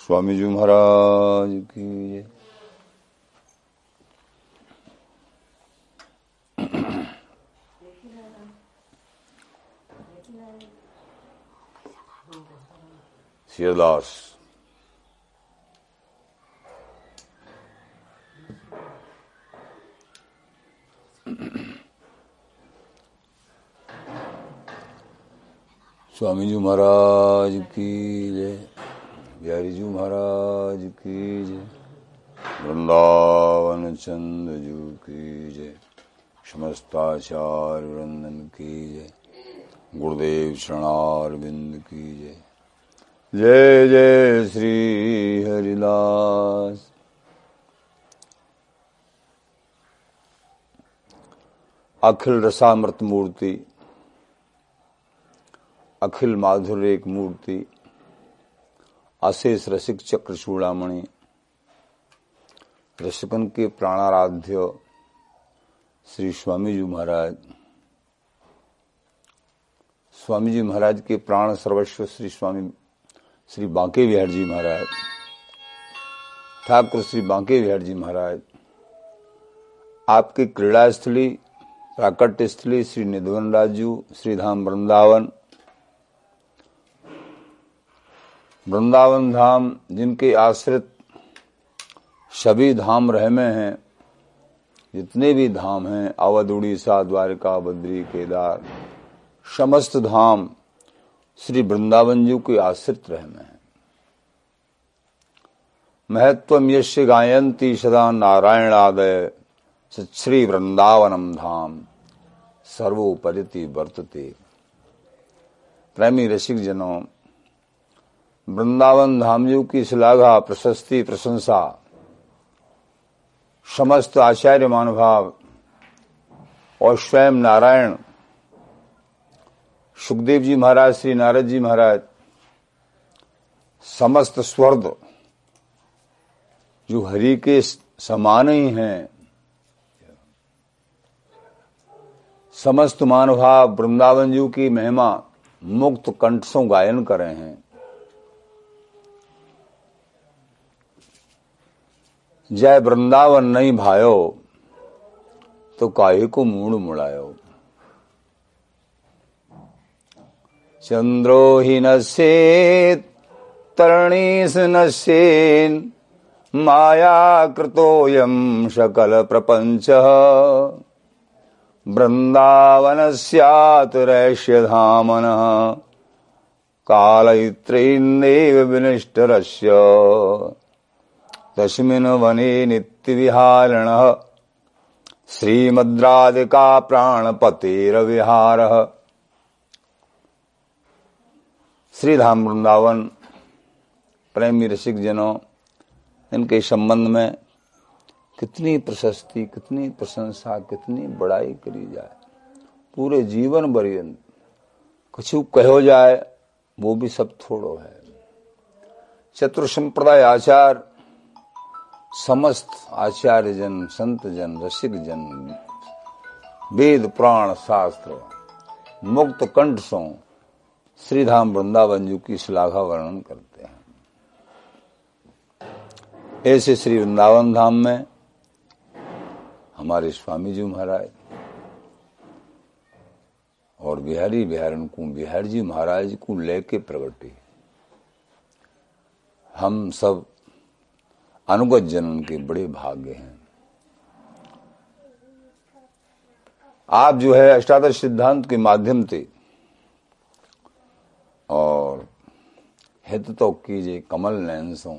स्वामी जी महाराज की सियदास स्वामी जी महाराज की जय। बिहारी जी महाराज की जय। वृंदावन चंद जू की जय। समस्ताचार्य वृंदन की जय। गुरुदेव शरणार बिंद की जय। जय जय श्री हरिदास। अखिल रसामृत मूर्ति। अखिल माधुर्य मूर्ति। अशेष रसिक चक्र चूड़ामणि। रसिकन के प्राणाराध्य श्री स्वामी जी महाराज। स्वामी जी महाराज के प्राण सर्वस्व श्री स्वामी, श्री बांके विहार जी महाराज। ठाकुर श्री बांके विहार जी महाराज। आपकी क्रीड़ा स्थली प्राकट्य स्थली श्री निधवन राजू श्री धाम वृंदावन वृंदावन धाम, जिनके आश्रित सभी धाम रह में हैं, जितने भी धाम हैं अवध उड़ीसा द्वारका, बद्री, केदार, समस्त धाम श्री वृंदावन जी के आश्रित रह में हैं। महत्व यश गायंती सदा नारायणादय श्री वृंदावनम धाम सर्वोपरिति वर्तते। प्रेमी रसिक जनों वृंदावन धामजू की श्लाघा, प्रशस्ति, प्रशंसा। समस्त आचार्य मानुभाव और स्वयं नारायण, सुखदेव जी महाराज, श्री नारद जी महाराज, समस्त स्वर्ग जो हरि के समान ही हैं, समस्त मानुभाव वृंदावन जी की महिमा मुक्त कंठों गायन कर रहे हैं। जय वृंदावन नहीं भायो तो काहे को मूड मुड़ायो? चंद्रो ही नश्येत तरणीस नश्येन माया कृतोयम सकल प्रपंच। वृंदावन सैतुरैश्य धामन कालयित्रेन्देव विनिष्टरस्य तस्मिन् वने नित्यविहारिण। श्रीमद्राधिका विहार श्रीधाम वृंदावन, प्रेमी रसिक जनों, इनके संबंध में कितनी प्रशस्ति, कितनी प्रशंसा, कितनी बड़ाई करी जाए। पूरे जीवन पर्यंत कुछ कहो जाए, वो भी सब थोड़ो है। चतुर संप्रदाय आचार समस्त आचार्य जन संत जन रसिक जन वेद, प्राण, शास्त्र, मुक्त कंठ सो श्रीधाम वृंदावन जी की श्लाघा वर्णन करते हैं। ऐसे श्री वृंदावन धाम में हमारे स्वामी जी महाराज और बिहारी बिहारन को, बिहार जी महाराज को लेके प्रगटे। हम सब अनुगत जनन के बड़े भाग्य हैं। आप जो है अष्टादश सिद्धांत के माध्यम से और हित तो कीजिए, कमल नैनसों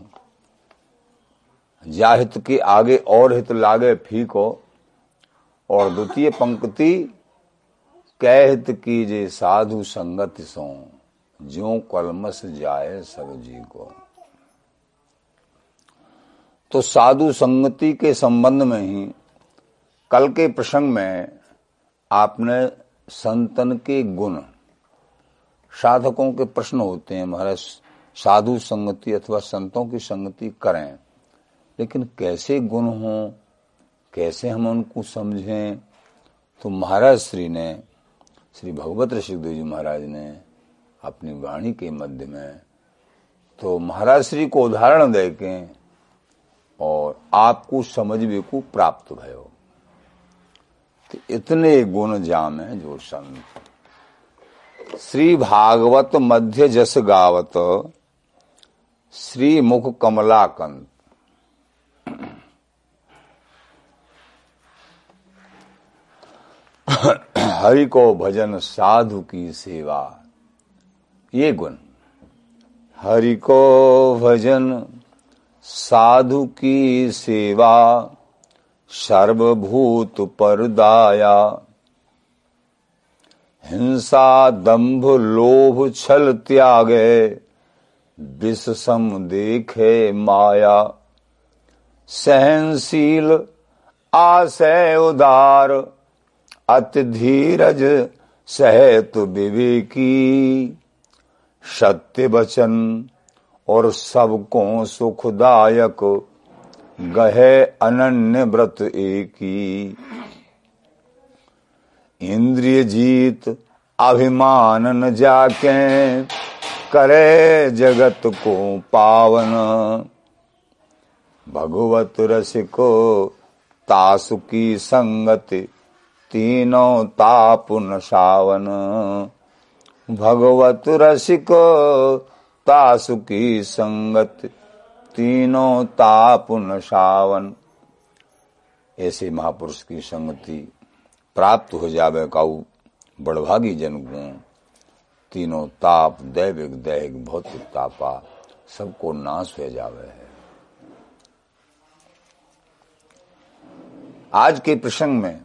जा हित के आगे और हित लागे, फीको। और द्वितीय पंक्ति, कै हित कीजिए साधु संगत सो। जो कलमस जाए सब जी को तो साधु संगति के संबंध में ही, कल के प्रसंग में आपने संतन के गुण, साधकों के प्रश्न होते हैं, महाराज, साधु संगति अथवा संतों की संगति करें, लेकिन कैसे गुण हो, कैसे हम उनको समझें? तो महाराज श्री ने, श्री भगवत ऋषिदेव जी महाराज ने अपनी वाणी के मध्य में तो महाराज श्री को उदाहरण दे के और आपको समझ भी को प्राप्त भयो। तो इतने गुण जाम है जो संत श्री भागवत मध्य जस गावत, श्री मुख कमलाकंत हरि को भजन साधु की सेवा, ये गुण। हरि को भजन साधु की सेवा, सर्वभूत परदाया। हिंसा, दंभ, लोभ, छल त्यागे विष सम देखे माया। सहनशील, आशय उदार, अति धीरज, सहत विवेकी। सत्य वचन और सबको सुखदायक, गहे अनन्य व्रत एकी। इंद्रिय जीत, अभिमान न जाके करे जगत को पावन। भगवत रसिको तासु की संगति, तीनों ताप सावन। भगवत रसिक तासु की संगत, तीनों ताप सावन ऐसे महापुरुष की संगति प्राप्त हो जावे काऊ, बड़भागी जन गुण तीनों ताप, दैविक, दैहिक, भौतिक तापा सबको नाश हो जावे है। आज के प्रसंग में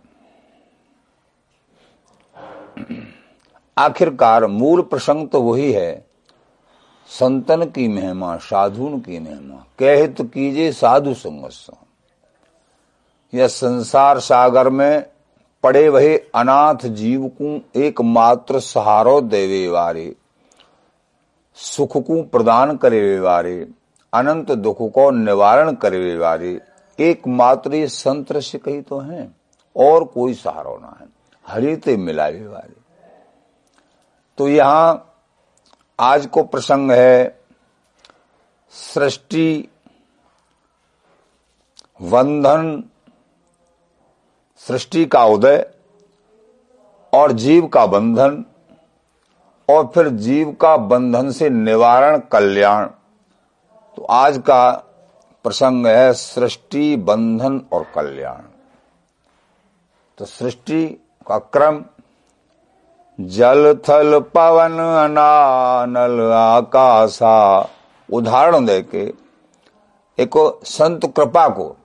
आखिरकार मूल प्रसंग तो वही है संतन की महिमा, साधुन की महिमा। कहत कीजे साधु संगस यह संसार सागर में पड़े वही अनाथ जीव को एकमात्र सहारो देवे वारे। सुख को प्रदान करे वारे। अनंत दुख को निवारण करे वारे। एकमात्र ये संत ऋषि कही तो है, और कोई सहारो ना है। हरिते मिलावे वाले तो यहाँ आज को प्रसंग है सृष्टि वंधन सृष्टि का उदय और जीव का बंधन और फिर जीव का बंधन से निवारण कल्याण। तो आज का प्रसंग है सृष्टि, बंधन और कल्याण। तो सृष्टि का क्रम जल थल पवन अनानल आकाशा। उदाहरण दे के एक संत कृपा को,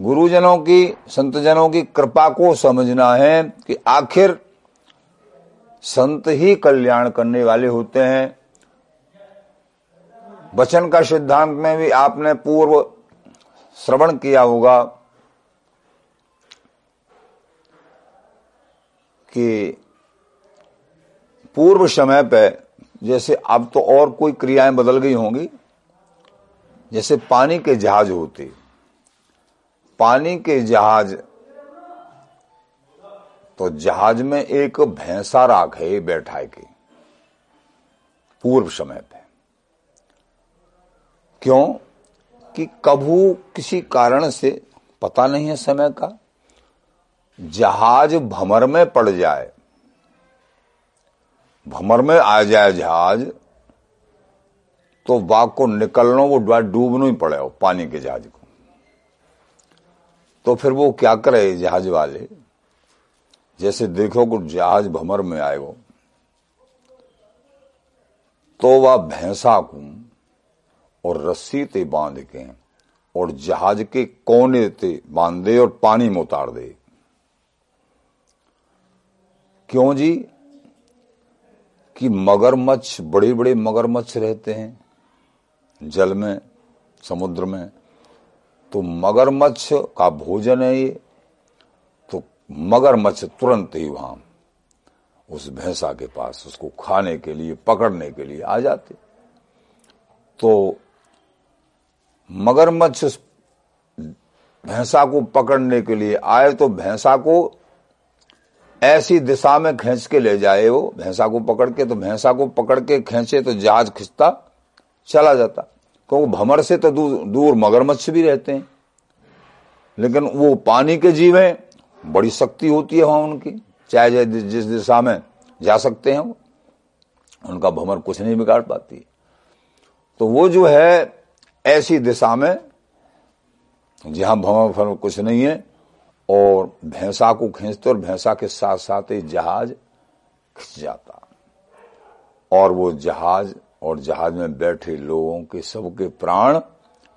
गुरुजनों की, संतजनों की कृपा को समझना है कि आखिर संत ही कल्याण करने वाले होते हैं। वचन का सिद्धांत में भी आपने पूर्व श्रवण किया होगा कि पूर्व समय पे जैसे अब तो और कोई क्रियाएँ बदल गई होंगी, जैसे पानी के जहाज़ होते। पानी के जहाज़ तो जहाज़ में एक भैंसा राख है बैठा के, पूर्व समय पे। क्यों? कि कभू किसी कारण से, पता नहीं है समय का, जहाज़ भमर में पड़ जाए भमर में आ जाए जहाज़ तो बाघ को निकलना, वो डूबना ही पड़े हो पानी के जहाज़ को। तो फिर वो क्या करे जहाज़ वाले? जैसे देखो को जहाज़ भमर में आएगो तो वह भैंसा को और रस्सी ते बाँध के और जहाज़ के कोने ते बाँध दे और पानी में उतार दे। क्यों जी? कि मगरमच्छ बड़े बड़े मगरमच्छ रहते हैं जल में, समुद्र में। तो मगरमच्छ का भोजन है ये तो मगरमच्छ तुरंत ही वहाँ उस भैंसा के पास, उसको खाने के लिए, पकड़ने के लिए आ जाते। तो मगरमच्छ उस भैंसा को पकड़ने के लिए आए तो भैंसा को ऐसी दिशा में खींच के ले जाए वो भैंसा को पकड़ के तो भैंसा को पकड़ के खींचे तो जहाज़ खिंचता चला जाता। क्योंकि भमर से तो दूर, दूर मगरमच्छ भी रहते हैं। लेकिन वो पानी के जीव हैं बड़ी शक्ति होती है वहाँ उनकी। चाहे जिस दिशा में जा सकते हैं उनका भमर कुछ नहीं बिगाड़ पाती तो वो जो है ऐसी दिशा में जहाँ भमर फर कुछ नहीं है और भैंसा को खींचते और भैंसा के साथ साथ ही जहाज़ खिंच जाता। और वो जहाज़ और जहाज़ में बैठे लोगों के सबके प्राण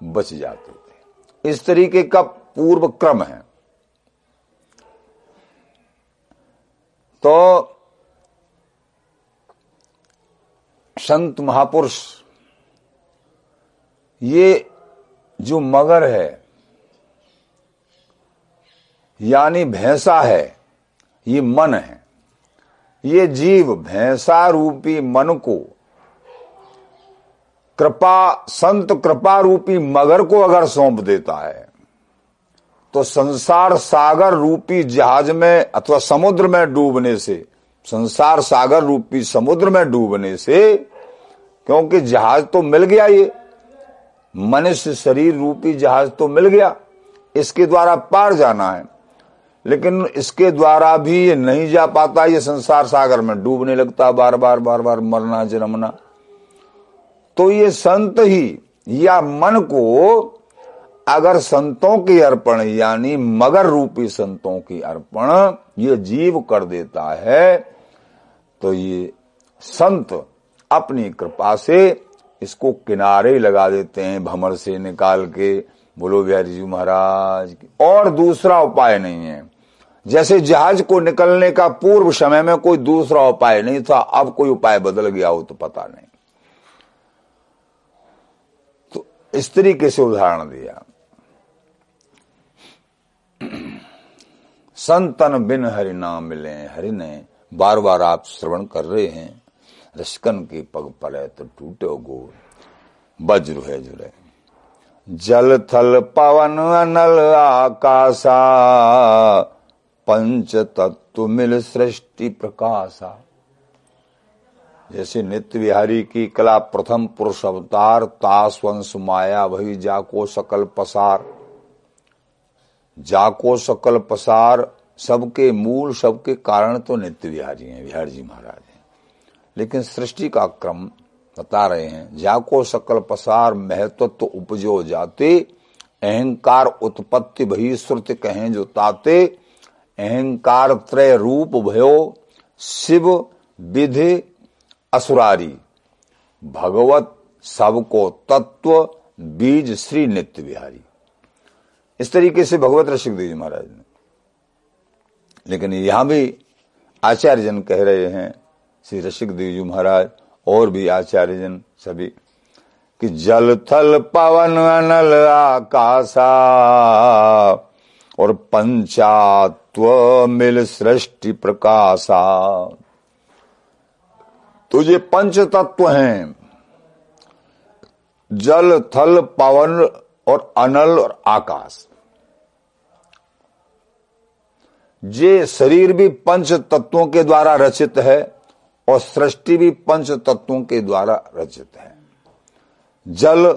बच जाते थे। इस तरीके का पूर्व क्रम है। तो संत महापुरुष, ये जो मगर है यानी भैंसा है, ये मन है। ये जीव भैंसा रूपी मन को कृपा, संत कृपा रूपी मगर को अगर सौंप देता है तो संसार सागर रूपी जहाज़ में अथवा समुद्र में डूबने से, संसार सागर रूपी समुद्र में डूबने से, क्योंकि जहाज़ तो मिल गया ये, मनुष्य शरीर रूपी जहाज़ तो मिल गया, इसके द्वारा पार जाना है। लेकिन इसके द्वारा भी ये नहीं जा पाता, ये संसार सागर में डूबने लगता बार बार बार बार मरना, जन्मना। तो ये संत ही, या मन को अगर संतों की अर्पण, यानी मगर रूपी संतों की अर्पण, ये जीव कर देता है तो ये संत अपनी कृपा से इसको किनारे लगा देते हैं भमर से निकाल के। बोलो बिहारी जी महाराज, और दूसरा उपाय नहीं है। जैसे जहाज़ को निकलने का पूर्व समय में कोई दूसरा उपाय नहीं था, अब कोई उपाय बदल गया हो तो पता नहीं। तो इस तरीके से उदाहरण दिया। संतन बिन हरि नाम मिले हरि ने बार बार आप श्रवण कर रहे हैं। रशकन के पग पड़े तो टूटे गोर वज्र है जुरे जल थल पवन अनल आकाशा, पंच तत्व मिल सृष्टि प्रकाशा। जैसे नित्य विहारी की कला प्रथम पुरुष अवतार, तास वंश माया वही जाको सकल पसार। जाको सकल पसार सबके मूल, सबके कारण तो नित्य विहारी हैं, विहार जी महाराज हैं। लेकिन सृष्टि का क्रम बता रहे हैं, जाको सकल पसार महत्व उपजो जाते, अहंकार उत्पत्ति भई श्रुत कहें जो ताते, अहंकार त्रय रूप भयो, शिव, विधि, असुरारी। भगवत सबको तत्व, बीज श्री नित्य बिहारी। इस तरीके से भगवत रसिक देव महाराज ने। लेकिन यहाँ भी आचार्य जन कह रहे हैं, श्री रसिक देव जी महाराज और भी आचार्य जन सभी, कि जल थल पवन अनल आकाशा, और पंचात्व मिल सृष्टि प्रकाशा। तो ये पंच तत्व हैं। जल, थल, पवन, और अनल, और आकाश। ये शरीर भी पंच तत्वों के द्वारा रचित है। और सृष्टि भी पंच तत्वों के द्वारा रचित है। जल,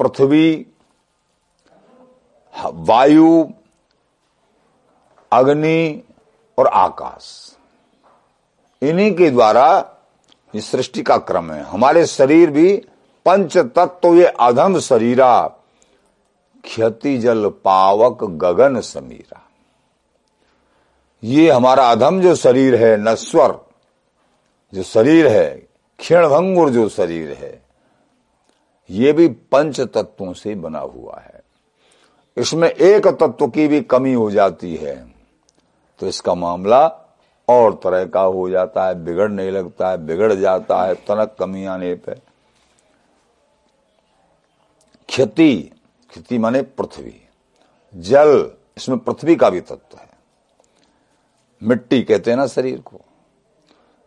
पृथ्वी, वायु, अग्नि और आकाश, इन्हीं के द्वारा ये सृष्टि का क्रम है। हमारे शरीर भी पंच तत्व, ये अधम शरीरा क्षति जल पावक गगन समीरा। ये हमारा अधम जो शरीर है नस्वर जो शरीर है क्षीणभंगुर जो शरीर है, ये भी पंच तत्वों से बना हुआ है। इसमें एक तत्व की भी कमी हो जाती है तो इसका मामला और तरह का हो जाता है बिगड़ने लगता है, बिगड़ जाता है, तनक कमी आने पर क्षति क्षति माने पृथ्वी। जल, इसमें पृथ्वी का भी तत्व है। मिट्टी कहते हैं ना शरीर को।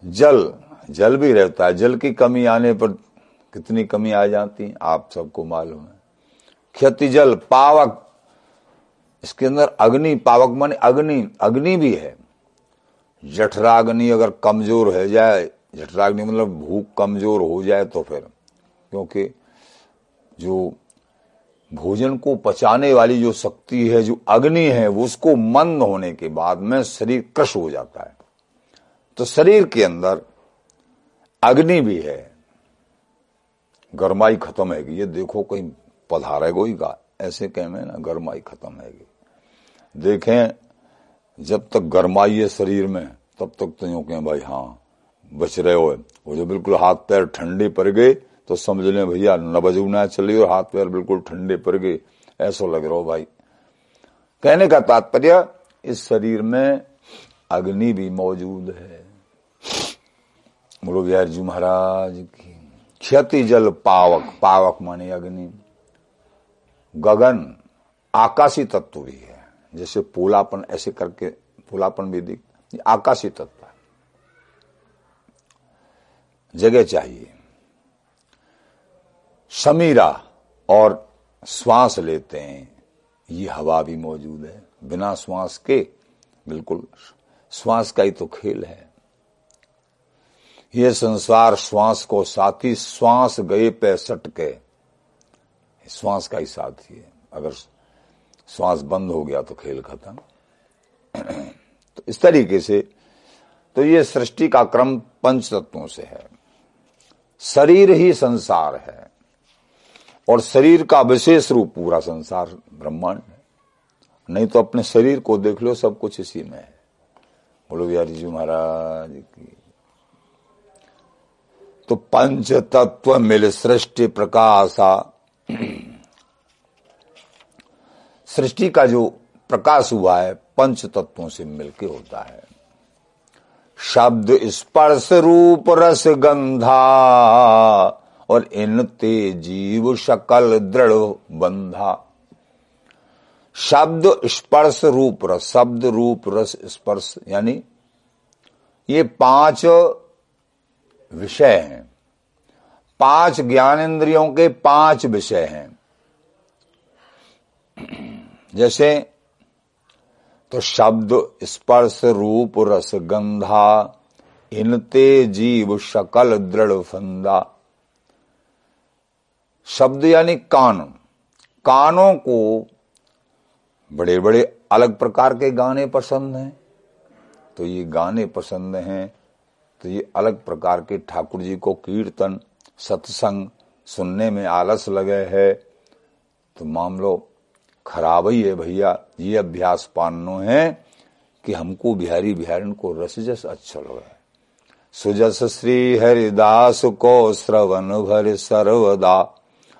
जल जल भी रहता है। जल की कमी आने पर कितनी कमी आ जाती है, आप सबको मालूम है। क्षति जल, पावक, इसके अंदर अग्नि, पावक माने अग्नि अग्नि भी है। जठराग्नि अगर कमज़ोर हो जाए, जठराग्नि मतलब भूख कमज़ोर हो जाए तो फिर, क्योंकि जो भोजन को पचाने वाली जो शक्ति है, जो अग्नि है वो उसको मंद होने के बाद में शरीर क्रश हो जाता है। तो शरीर के अंदर अग्नि भी है। गरमाई खत्म है ये देखो कहीं पधारे कोई का। ऐसे कह में ना, गरमाई खत्म है देखें, जब तक गरमाई है शरीर में, तब तक तो यूँ कहें, भाई हाँ बच रहे हो। वो जो बिल्कुल हाथ पैर ठंडे पड़ गए तो समझ लें, भैया, न बजू ना चली और हाथ पैर बिल्कुल ठंडे पड़ गए। ऐसा लग रहा हो, भाई। कहने का तात्पर्य, इस शरीर में अग्नि भी मौजूद है। बोलो, बिहार जी महाराज की। क्षति जल पावक पावक माने अग्नि। गगन आकाशी तत्व भी है। जैसे पोलापन, ऐसे करके पोलापन भी दिख आकाशी तत्व जगह चाहिए। समीरा और श्वास लेते हैं। ये हवा भी मौजूद है। बिना श्वास के, बिल्कुल, श्वास का ही तो खेल है। ये संसार श्वास को साथी, श्वास गए पे सटके। श्वास का ही साथी है। अगर श्वास बंद हो गया तो खेल खत्म। तो इस तरीके से तो ये सृष्टि का क्रम पंच तत्वों से है। शरीर ही संसार है। और शरीर का विशेष रूप पूरा संसार ब्रह्मांड है। नहीं तो अपने शरीर को देख लो, सब कुछ इसी में है। बोलो, बिहारी जी महाराज की तो पंच तत्व मिल सृष्टि प्रकाशा। सृष्टि का जो प्रकाश हुआ है, पंच तत्वों से मिलके होता है। शब्द स्पर्श रूप रस गंधा और इन ते जीव शकल दृढ़ बंधा। शब्द स्पर्श रूप रस, शब्द रूप रस स्पर्श, यानी ये पाँच विषय हैं। पाँच ज्ञानेन्द्रियों के पाँच विषय हैं। जैसे तो शब्द, स्पर्श, रूप, रस, गंधा, इनते जीव, शकल, दृढ़, फंदा। शब्द यानी कान। कानों को बड़े बड़े अलग प्रकार के गाने पसंद हैं। तो ये गाने पसंद हैं तो ये अलग प्रकार के ठाकुर जी को कीर्तन, सत्संग सुनने में आलस लगे है। तो मामलो खराब ही है भैया, ये अभ्यास पानो है कि हमको बिहारी बिहारी को रसजस अच्छा लगा सुजस श्री हरिदास को श्रवण भर सर्वदा।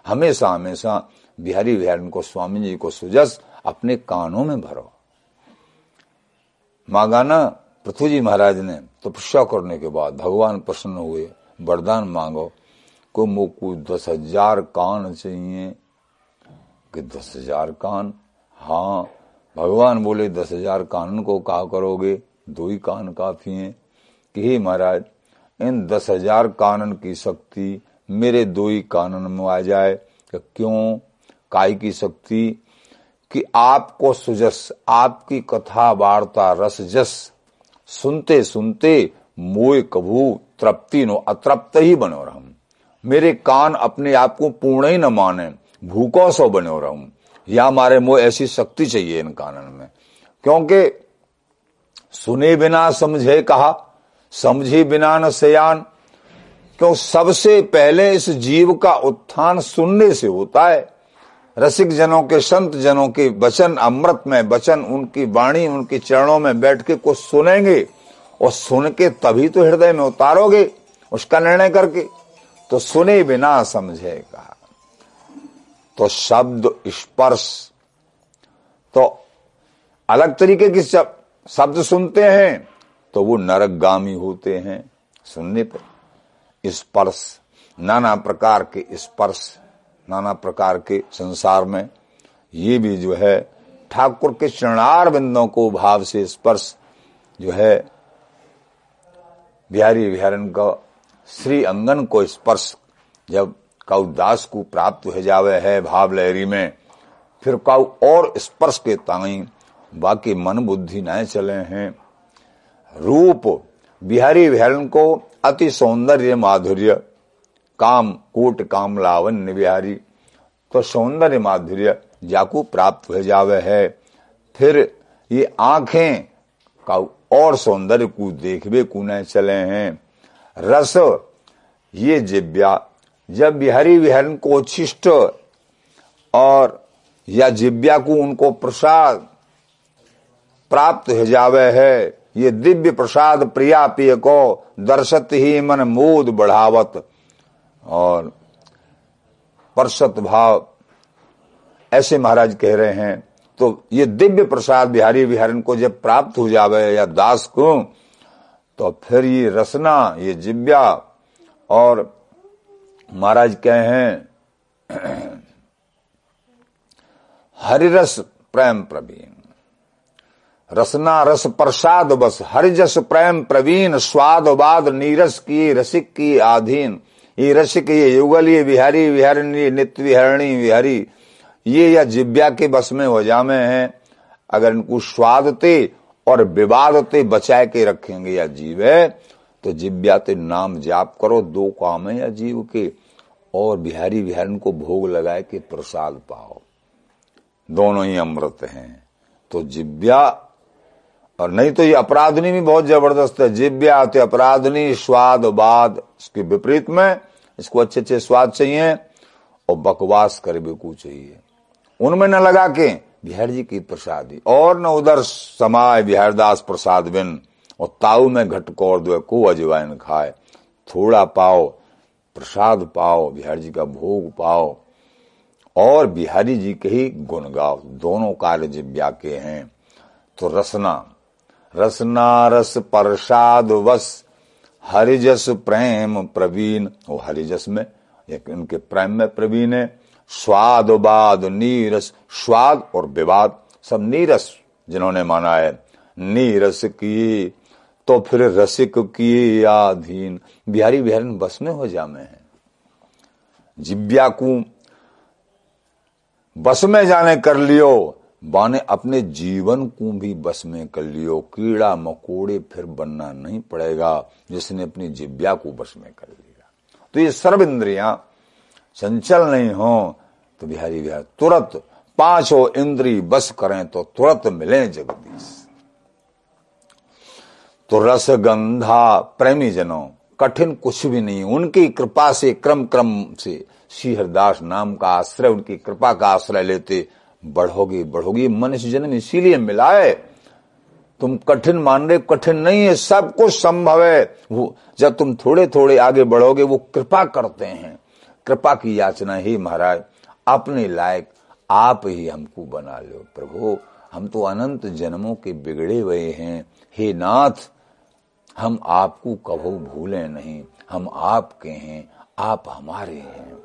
हमेशा हमेशा बिहारी बिहारी को, स्वामी जी को सुजस अपने कानों में भरो। मांगाना पृथ्वी जी महाराज ने तपस्या करने के बाद भगवान प्रसन्न हुए, वरदान मांगो को मोकू दस हज़ार कान चाहिए। कि दस हज़ार कान? हाँ भगवान बोले, दस हज़ार कान को कहा करोगे? दो ही कान काफ़ी हैं। कि हे महाराज, इन दस हज़ार कानन की शक्ति मेरे दो ही कानन में आ जाए। क्यों? काय की शक्ति? कि आपको सुजस, आपकी कथा वार्ता रस जस सुनते सुनते मोय कभू तृप्ति नो अतृप्त ही बनो रहा। मेरे कान अपने आप को पूर्ण ही न माने, भूखो सो बनो रहूँ। या मारे मोह ऐसी शक्ति चाहिए इन कानन में। क्योंकि सुने बिना समझे कहा, समझे बिना न सयान। क्यों सबसे पहले इस जीव का उत्थान सुनने से होता है रसिक जनों के संत जनों के वचन, अमृत में वचन, उनकी वाणी, उनके चरणों में बैठ के कुछ सुनेंगे और सुन के तभी तो हृदय में उतारोगे उसका निर्णय करके। तो सुने बिना समझे कहा। तो शब्द स्पर्श। तो अलग तरीके की शब्द सुनते हैं तो वो नरकगामी होते हैं सुनने पर स्पर्श, नाना प्रकार के स्पर्श। नाना प्रकार के संसार में, ये भी जो है, ठाकुर के चरणार बिंदों को भाव से स्पर्श जो है, बिहारी बिहारन का श्री अंगन को स्पर्श जब काउ दास को प्राप्त हो जावे है भाव लहरी में, फिर काउ और स्पर्श के ताई बाकी मन बुद्धि न चले हैं। रूप, बिहारी बिहारन को अति सौंदर्य माधुर्य काम, कोट काम लावण्य बिहारी तो सौंदर्य माधुर्य जाकू प्राप्त हो जावे है। फिर ये आँखें का और सौंदर्य को देखबे को न चले हैं। रस, ये जिव्या जब बिहारी विहरण को छिष्ट और या जिव्या को उनको प्रसाद प्राप्त हो जावे है, ये दिव्य प्रसाद प्रिया पिय को दर्शत ही मन मोद बढ़ावत। और परसत भाव ऐसे महाराज कह रहे हैं तो ये दिव्य प्रसाद बिहारी बिहारन को जब प्राप्त हो जावे या दास को तो फिर ये रसना, ये जिव्या और महाराज कहे हैं, हरिरस प्रेम प्रवीण। रसना रस प्रसाद बस, हरिजस प्रेम प्रवीण, स्वाद वाद नीरस की रसिक की आधीन। ये रसिक, ये युगल ये विहारी, विहारिणी, नित्य विहरणी, विहारी। ये या जिव्या के बस में हो जामे हैं। अगर इनको स्वादते और विवादते बचाए के रखेंगे या जीव है तो जिव्या ते नाम जाप करो, दो काम है या जीव के। और बिहारी बिहारन को भोग लगाए के प्रसाद पाओ। दोनों ही अमृत हैं। तो जिव्या और नहीं तो ये अपराधनी भी बहुत ज़बरदस्त है। जिव्या आते, अपराधनी, स्वाद बाद, इसके विपरीत में इसको अच्छे अच्छे स्वाद चाहिए और बकवास करने को चाहिए। उनमें न लगा के बिहार जी की प्रसादी। और न उधर समाय बिहारदास प्रसाद बिन और ताऊ में घटकोर दो को अजवाइन खाए। थोड़ा पाओ, प्रसाद पाओ, बिहार जी का भोग पाओ। और बिहारी जी के ही गुण गाओ। दोनों कार्य जिव्या के हैं। तो रसना रसना रस प्रसाद वस हरिजस प्रेम प्रवीण। वो हरिजस में उनके प्रेम में प्रवीण है। स्वाद बाद नीरस, स्वाद और विवाद, सब नीरस जिन्होंने माना है। नीरस की तो फिर रसिक की आधीन। बिहारी बिहारी, बस में हो जामे हैं जिब्या को बस में जाने कर लियो। बाने अपने जीवन को भी बस में कर लियो। कीड़ा मकोड़े फिर बनना नहीं पड़ेगा, जिसने अपनी जिब्या को बस में कर लिया। तो ये सर्व इंद्रिया चंचल नहीं हो तो बिहारी बिहार तुरंत पाँचों इंद्री बस करें तो तुरंत मिले जगदीश। तो रस गंधा प्रेमी जनों, कठिन कुछ भी नहीं, उनकी कृपा से क्रम क्रम से श्री हरदास नाम का आश्रय, उनकी कृपा का आश्रय लेते बढ़ोगे बढ़ोगे। मनुष्य जन्म इसीलिए मिला है। तुम कठिन मान रहे, कठिन नहीं है, सब कुछ संभव है। वो, जब तुम थोड़े थोड़े आगे बढ़ोगे, वो कृपा करते हैं। कृपा की याचना ही महाराज, अपने लायक आप ही हमको बना लो प्रभु। हम तो अनंत जन्मों के बिगड़े हुए हैं। हे नाथ, हम आपको कभू भूले नहीं। हम आपके हैं, आप हमारे हैं।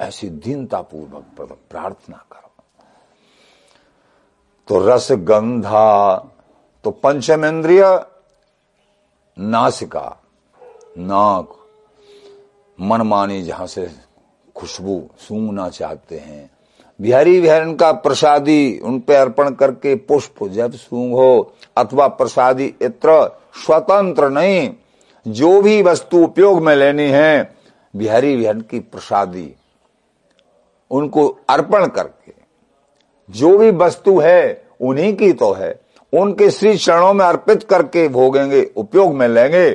ऐसी दीनतापूर्वक प्रार्थना करो। तो रस गंधा तो पंचम इंद्रिय नासिका, नाक, मनमानी जहाँ से खुशबू, सूंघना चाहते हैं। बिहारी बिहारन का प्रसादी उन पे अर्पण करके पुष्प जब सूंघो, अथवा प्रसादी इत्र स्वतंत्र नहीं, जो भी वस्तु उपयोग में लेनी है, बिहारी बिहारन की प्रसादी, उनको अर्पण करके जो भी वस्तु है, उन्हीं की तो है। उनके श्री चरणों में अर्पित करके भोगेंगे, उपयोग में लेंगे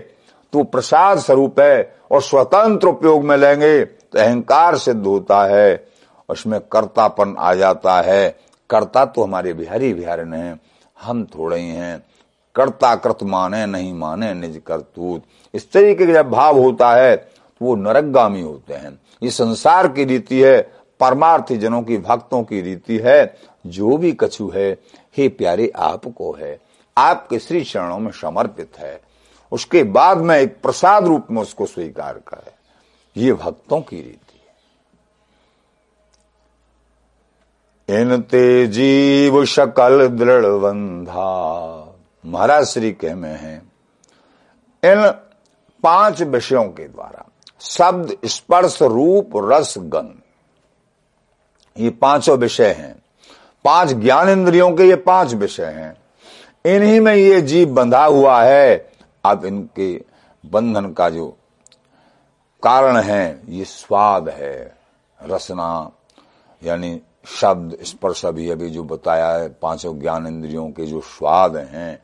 तो प्रसाद स्वरूप है और स्वतंत्र उपयोग में लेंगे तो अहंकार सिद्ध होता है। उसमें कर्तापन आ जाता है। कर्ता तो हमारे बिहारी बिहार हैं, हम थोड़े ही हैं। कर्ता कृत माने, नहीं माने निज करतूत। इस तरीके का जब भाव होता है तो वो नरकगामी होते हैं। ये संसार की रीति है परमार्थी जनों की भक्तों की रीति है, जो भी कछु है, हे प्यारे आपको है। आपके श्री चरणों में समर्पित है। उसके बाद में एक प्रसाद रूप में उसको स्वीकार करे। ये भक्तों की रीति है। इन ते जीव शकल दृढ़ बंधा महाराज श्री कह में है, इन पाँच विषयों के द्वारा, शब्द स्पर्श रूप रस गंध। ये पाँचों विषय हैं। पाँच ज्ञान इंद्रियों के ये पाँच विषय हैं। इन्हीं में ये जीव बंधा हुआ है। अब इनके बंधन का जो कारण है, ये स्वाद है, रसना, यानी शब्द स्पर्श अभी अभी जो बताया है, पाँचों ज्ञान इंद्रियों के जो स्वाद हैं,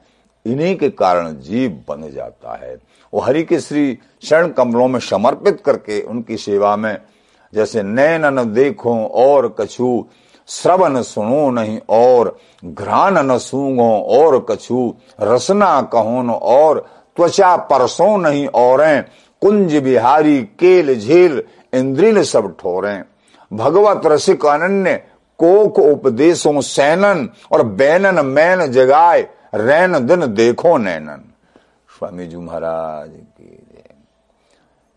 इन्हीं के कारण जीव बन जाता है। वो हरि के श्री शरण कमलों में समर्पित करके उनकी सेवा में जैसे नैन न देखो और कछु, श्रवण सुनो नहीं और घ्राण न सूंगो और कछु, रसना कहो न और त्वचा परसो नहीं और, कुंज बिहारी केल झेल इंद्रिल सब ठोरे। भगवत रसिक अनन्य कोक उपदेशों सैनन और बैनन मैन जगाए, रैन दिन देखो नैनन। स्वामी जी महाराज की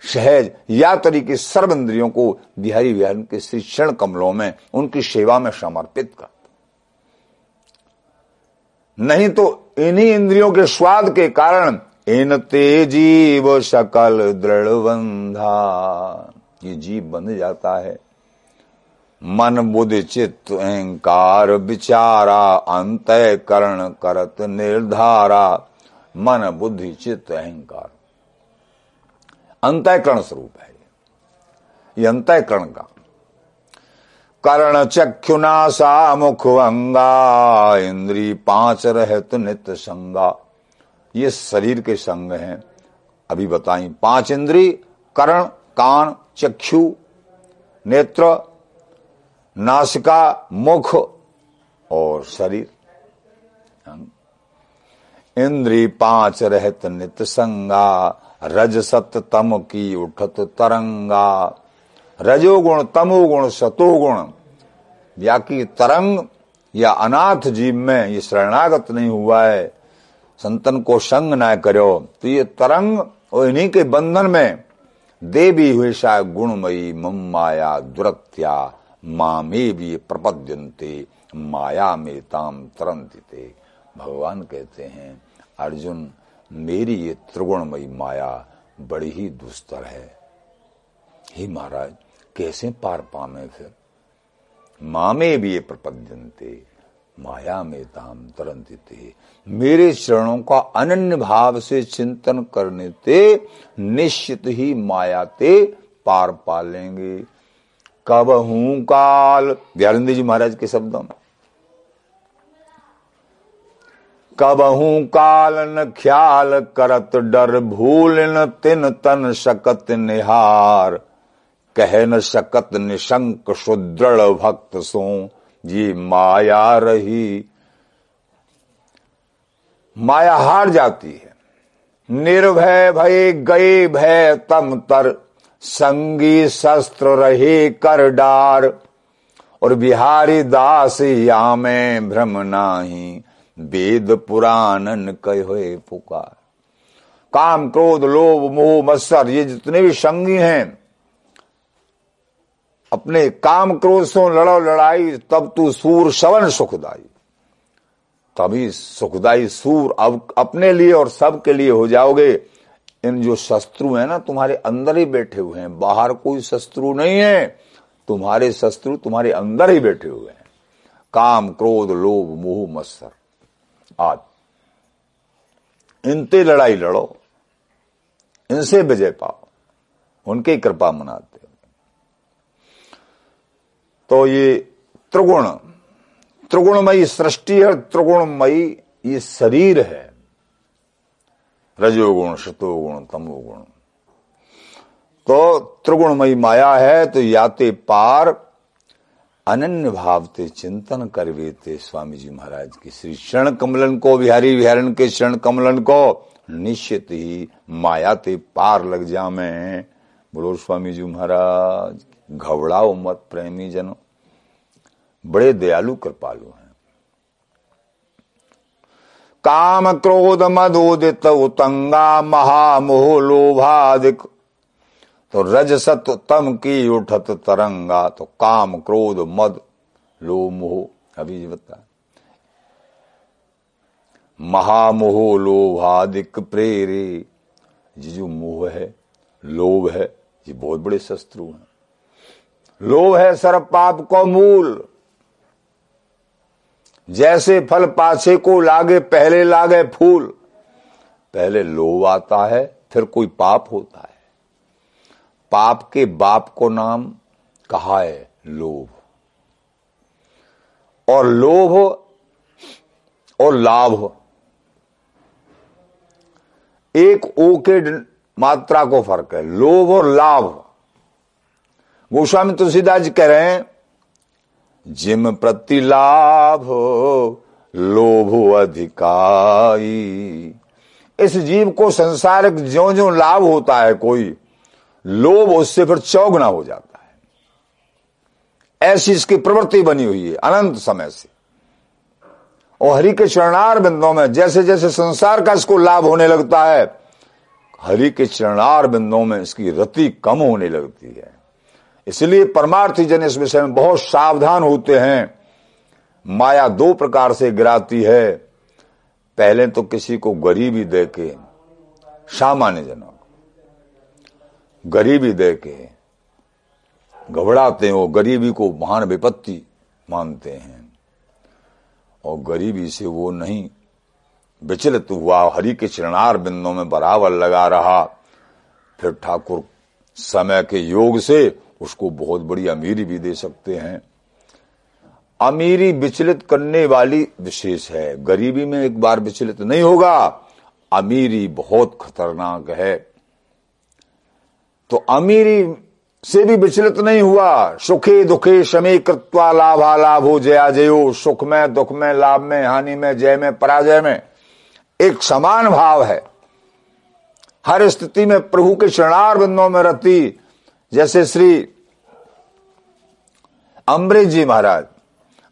सहज या तरीके सर्व इंद्रियों को बिहारी बिहारी के श्री क्षण कमलों में उनकी सेवा में समर्पित कर नहीं तो इन्हीं इंद्रियों के स्वाद के कारण इन तेजीव सकल दृढ़ बंधा ये जीव बंध जाता है। मन बुद्धि चित्त अहंकार विचारा अंत करण करत निर्धारा, मन बुद्धि चित्त अहंकार। अंतःकरण स्वरूप है ये। अंतःकरण का। कर्ण चक्षुनाशा मुख अंगा इंद्री पाँच रहत नित्य संगा। ये शरीर के संग हैं। अभी बताई, पाँच इंद्री, कर्ण, कान, चक्षु, नेत्र, नासिका, मुख और शरीर। इंद्री पाँच रहत नित संगा। रज सत तम की उठत तरंगा। रजोगुण तमोगुण सतोगुण या की तरंग या अनाथ जीव में ये शरणागत नहीं हुआ है। संतन को संग न करो। तो ये तरंग और इन्हीं के बंधन में देवी शायद गुणमयी मम माया दुरत्या, मामे भी प्रपद्यंते माया में ताम तरंतिते। भगवान कहते हैं, अर्जुन मेरी ये त्रिगुणमयी माया बड़ी ही दुस्तर है। हे महाराज, कैसे पार पामे फिर? मामे भी ये प्रपद्यंते माया में ताम तरंतिते मेरे चरणों का अनन्य भाव से चिंतन करने ते, निश्चित ही माया ते पार पा लेंगे। कब हूँ काल व्यानंद जी महाराज के शब्दों में। कबहू काल न ख्याल करत डर भूल न तिन तन शकत निहार। कह न शकत निशंक सुदृढ़ भक्त सो, जी माया रही। माया हार जाती है। निर्भय भय गए भय तम तर, संगी शस्त्र रहे कर डार। और बिहारी दास या में भ्रम नाही। वेद पुराणन कहे पुकार। काम, क्रोध, लोभ, मोह, मत्सर, ये जितने भी संगी हैं, अपने काम, क्रोध से लड़ो, लड़ाई, तब तू सूर, शवन सुखदाई। तभी सुखदाई सूर अब अपने लिए और सबके लिए हो जाओगे। इन जो शत्रु हैं ना, तुम्हारे अंदर ही बैठे हुए हैं। बाहर कोई शत्रु नहीं है। तुम्हारे शत्रु तुम्हारे अंदर ही बैठे हुए हैं। काम, क्रोध, लोभ, मोह, मत्सर। आज इनते लड़ाई लड़ो, इनसे विजय पाओ, उनकी कृपा मनाते तो ये त्रिगुण, त्रिगुणमयी सृष्टि है त्रिगुणमयी ये शरीर है। रजोगुण, शतोगुण, तमोगुण। तो त्रिगुणमयी माया है तो याते पार अनन्य भाव ते चिंतन करवे स्वामी जी महाराज की। श्री शरण कमलन को, बिहारी विहारण के शरण कमलन को, निश्चित ही माया ते पार लग जा में बोलो स्वामी जी महाराज, घबराओ मत प्रेमी जनो। बड़े दयालु कृपालु हैं। काम क्रोध मदोदित उतंगा, महामोह लोभादिक तो रज सत तम की उठत तरंगा तो काम क्रोध मद लो मोह अभी बता। महामोह लोभादिक प्रेरे, ये जो मोह है, लोभ है, ये बहुत बड़े शत्रु हैं। लोभ है सर्व पाप को मूल। जैसे फल पाछे को लागे, पहले लागे फूल। पहले लोभ आता है, फिर कोई पाप होता है। पाप के बाप को नाम कहा है लोभ। और लोभ और लाभ। एक ओ के मात्रा को फ़र्क है, लोभ और लाभ। गोस्वामी तुलसीदास जी कह रहे हैं, जिम प्रति लाभ, लोभ अधिकारी इस जीव को संसारिक ज्यो ज्यो लाभ होता है कोई लोभ उससे फिर चौगना हो जाता है। ऐसी इसकी प्रवृत्ति बनी हुई है, अनंत समय से। और हरि के चरणार बिंदों में जैसे जैसे संसार का इसको लाभ होने लगता है, हरि के चरणार बिंदों में इसकी रति कम होने लगती है। इसलिए परमार्थी जन इस विषय में बहुत सावधान होते हैं। माया दो प्रकार से गिराती है। पहले तो किसी को गरीबी दे के सामान्य जनों गरीबी दे के घबराते हैं, वो गरीबी को महान विपत्ति मानते हैं। और गरीबी से वो नहीं विचलित हुआ, हरि के चरणार बिंदों में बराबर लगा रहा। फिर ठाकुर समय के योग से उसको बहुत बड़ी अमीरी भी दे सकते हैं। अमीरी विचलित करने वाली विशेष है। गरीबी में एक बार विचलित नहीं होगा। अमीरी बहुत खतरनाक है। तो अमीरी से भी विचलित नहीं हुआ। सुखे दुखे शमे कृत्वा लाभा लाभ हो जया जयो। सुख में, दुख में, लाभ में, हानि में, जय में, पराजय में। एक समान भाव है। हर स्थिति में प्रभु के शरणार बिंदों में रहती। जैसे श्री अम्बरीश जी महाराज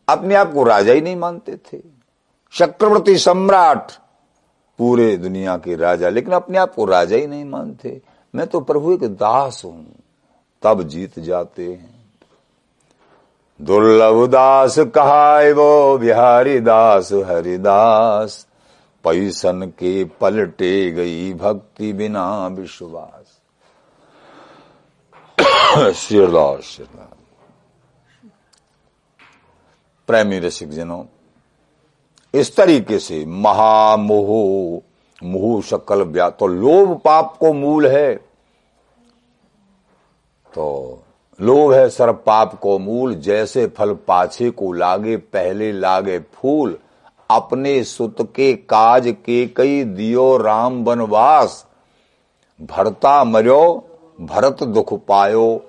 अपने आप को राजा ही नहीं मानते थे। चक्रवर्ती सम्राट पूरे दुनिया के राजा, लेकिन अपने आप को राजा ही नहीं मानते। मैं तो प्रभु एक दास हूँ, तब जीत जाते हैं। दुर्लभ दास कहा वो बिहारी दास, हरिदास, पैसन के पलटे गई भक्ति बिना विश्वास। श्रीदास श्रीदास। प्रेमी रसिक जनों इस तरीके से महामोह मुह सकल व्या तो लोभ पाप को मूल है। तो लोभ है सर पाप को मूल, जैसे फल पाछे को लागे, पहले लागे फूल, अपने सुत के काज के कई दियो राम वनवास। भरता मरो, भरत दुख पायो,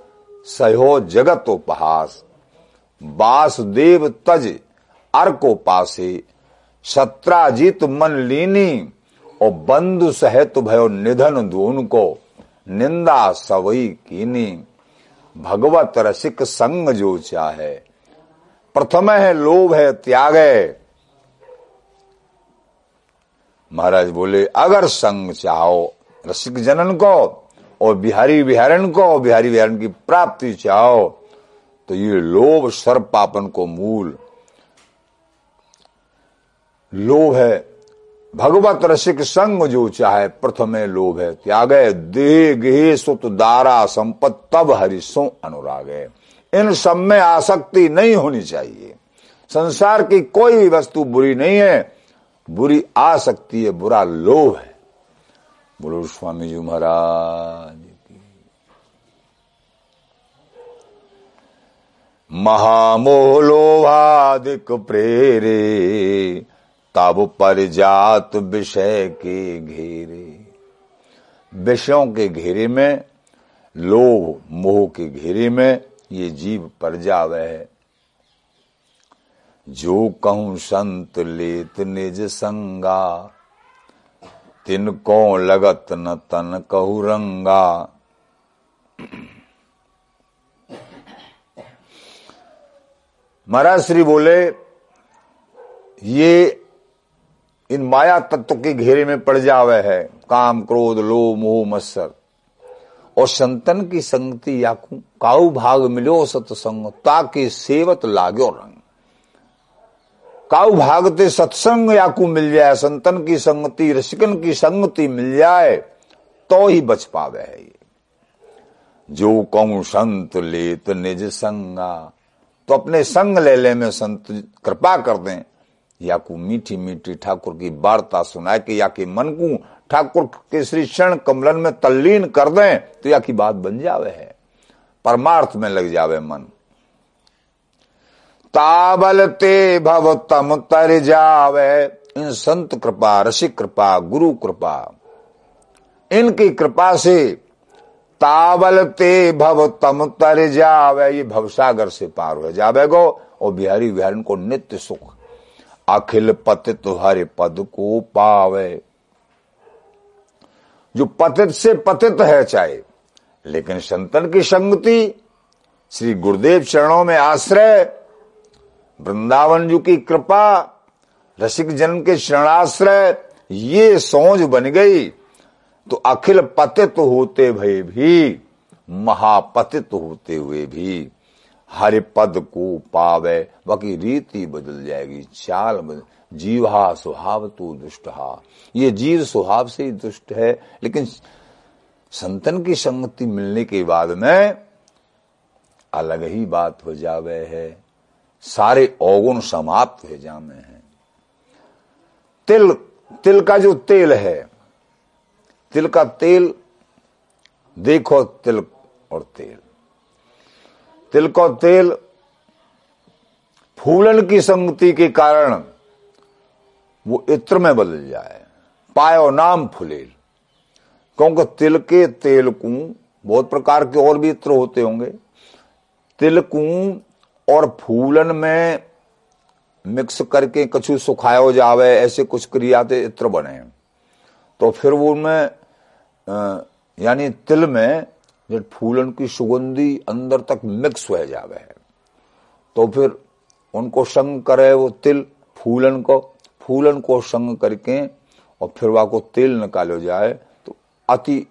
सहो जगत उपहास। वासुदेव तज अर्को पासे सत्राजीत मन लीनी और बंधु सहित भयो निधन दून को निंदा सवई कीनी। भगवत रसिक संग जो चाहे। प्रथम है लोभ है त्याग है। महाराज बोले, अगर संग चाहो रसिक जनन को और बिहारी बिहारन को बिहारी बिहारन की प्राप्ति चाहो तो ये लोभ सर्प पापन को मूल। लोभ है भगवत रसिक संग जो चाहे, प्रथम लोभ है त्याग, देह गेह सुत दारा संपत, तब हरिशो अनुराग। इन सब में आसक्ति नहीं होनी चाहिए। संसार की कोई वस्तु बुरी नहीं है। बुरी आसक्ति है, बुरा लोभ है। बोलो, स्वामी जी महाराज महामोलोभादिक प्रेरे तब पर जात विषय के घेरे। विषयों के घेरे में, लोभ, मोह के घेरे में ये जीव पर जावे है। जो कहूँ संत लेत निज संगा, तिन को लगत न तन कहू रंगा। महाराज श्री बोले, ये इन माया तत्व के घेरे में पड़ जावे है। काम, क्रोध, लोभ, मोह, मत्सर। और संतन की संगति याकू काउ भाग मिलो सत्संग ताकि सेवत लागो रंग। काउ भागते सत्संग याकू मिल जाए, संतन की संगति ऋषिकन की संगति मिल जाए तो ही बच पावे है ये। जो कहूँ संत लेत निज संगा तो अपने संग ले ले में संत कृपा कर दें। या को मीठी मीठी ठाकुर की वार्ता सुनाए कि या के मन को ठाकुर के श्री क्षण कमलन में तल्लीन कर दें तो या की बात बन जावे है। परमार्थ में लग जावे मन। ताबल ते भव तम तर जावे, इन संत कृपा रसिक कृपा, गुरु कृपा। इनकी कृपा से तावल ते भव तम तर जावे, ये भवसागर से पार हो जावे गो, और बिहारी बिहारी को नित्य सुख अखिल पतित तुहारे पद को पावे। जो पतित से पतित है चाहे, लेकिन संतन की संगति श्री गुरुदेव चरणों में आश्रय, वृंदावन जी की कृपा, रसिक जन्म के शरणाश्रय, ये सोच बन गई तो अखिल पतित होते भय भी, महापतित होते हुए भी। हरि पद को पावे, बाकी रीति बदल जाएगी, चाल बदल, जीवा स्वभाव तो दुष्ट ये जीव स्वभाव से ही दुष्ट है, लेकिन संतन की संगति मिलने के बाद में अलग ही बात हो जावे है। सारे अवगुण समाप्त हो जामे हैं। तिल तिल का जो तेल है, तिल का तेल, देखो तिल और तेल। तिल का तेल, फूलन की संगति के कारण वो इत्र में बदल जाए, पायो नाम फुलेल। क्योंकि तिल के तेल को, बहुत प्रकार के और भी इत्र होते होंगे। तिल को और फूलन में मिक्स करके कछु सुखायो जावे, ऐसे कुछ क्रिया इत्र बने। तो फिर वो उनमें यानी तिल में जब फूलन की सुगंधी अंदर तक मिक्स हो जावे। है तो फिर उनको संग करे वो तिल फूलन को फूलन को संग करके और फिर वह को तेल निकालो जाए तो अति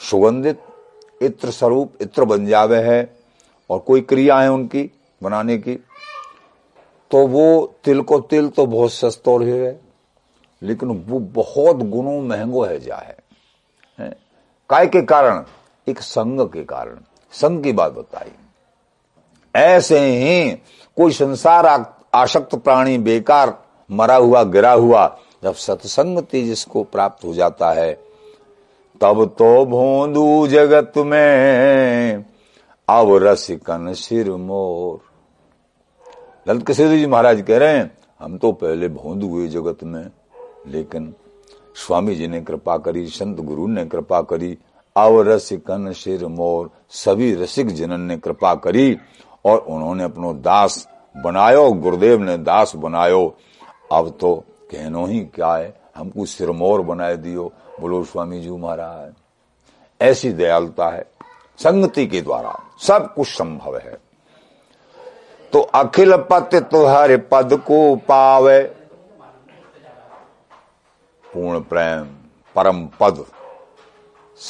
सुगंधित इत्र स्वरूप, इत्र बन जावे है और कोई क्रिया है उनकी बनाने की तो वो तिल को तिल तो बहुत सस्तो है, लेकिन वो बहुत गुणों महंगो है जा है? काय के कारण? एक संग के कारण, संग की बात बताई। ऐसे ही कोई संसार आशक्त प्राणी बेकार मरा हुआ, गिरा हुआ, जब सत्संग तेजस को प्राप्त हो जाता है, तब तो भोंदू जगत में अब रसिकन सिर मोर। ललित किशोर जी महाराज कह रहे हैं, हम तो पहले भोंदू हुए जगत में, लेकिन स्वामी जी ने कृपा करी, संत गुरु ने कृपा करी अव रसिकन शिर मोर। सभी रसिक जनन ने कृपा करी और उन्होंने अपनो दास बनायो, गुरुदेव ने दास बनायो। अब तो कहनो ही क्या है, हमको सिरमोर बनाए दियो। बोलो स्वामी जी महाराज, ऐसी दयालुता है, संगति के द्वारा सब कुछ संभव है। तो अखिल पति तुहरे पद को पावे, पूर्ण प्रेम, परम पद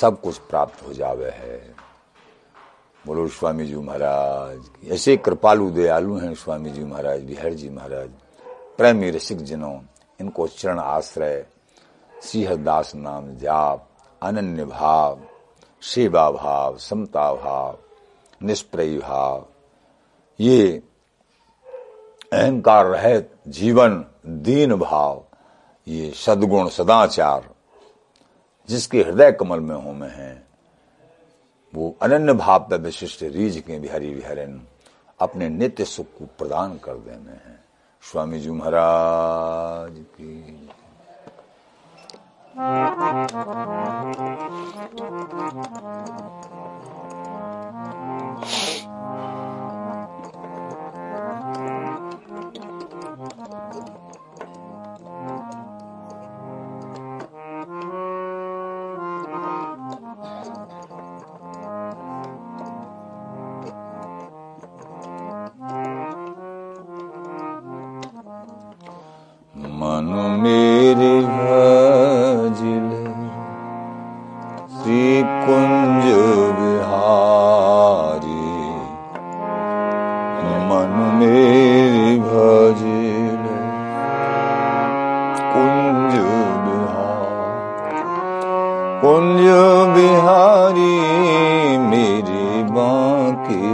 सब कुछ प्राप्त हो जावे है। बोलो, स्वामी जी महाराज, ऐसे कृपालु, दयालु हैं स्वामी जी महाराज, बिहार जी महाराज, प्रेमी रसिक जनों, इनको चरण आश्रय सिंहदास नाम जाप, अनन्य भाव, सेवा भाव, समता भाव, निष्प्रय भाव, ये अहंकार रहित जीवन, दीन भाव, ये सदगुण सदाचार जिसके हृदय कमल में हो में है, वो अनन्य भाव पर विशिष्ट रीझ के बिहारी बिहारन अपने नित्य सुख को प्रदान कर देने हैं। स्वामी जी महाराज की कुंज बिहारी, मेरी बाकी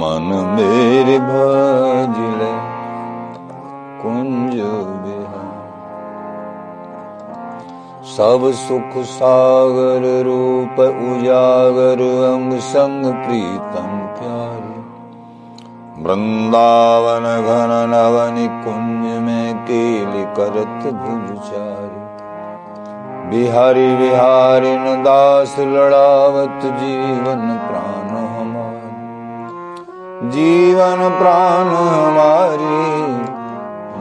मन मेरे भजल कुंज बिहार। सब सुख सागर रूप उजागर, अंग संग प्रीतम वृंदावन घन नवन कुंज में केली करत भुजारी बिहारी बिहारी न दास लड़ावत जीवन प्राण हमारी। जीवन प्राण हमारी,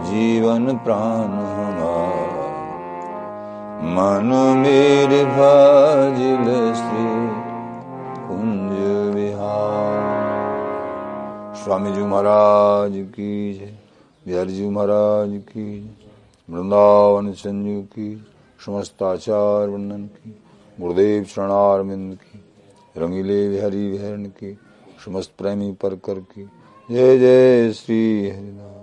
जीवन प्राण हमारी। मन मेरे भजिल श्री स्वामी जी महाराज की जय। बिहारी जी महाराज की वृंदावन संजू की समस्त आचार वर्णन की गुरुदेव शरणारविंद की रंगीले बिहारी विहरण की समस्त प्रेमी परकर की जय। जय श्री हरिनाथ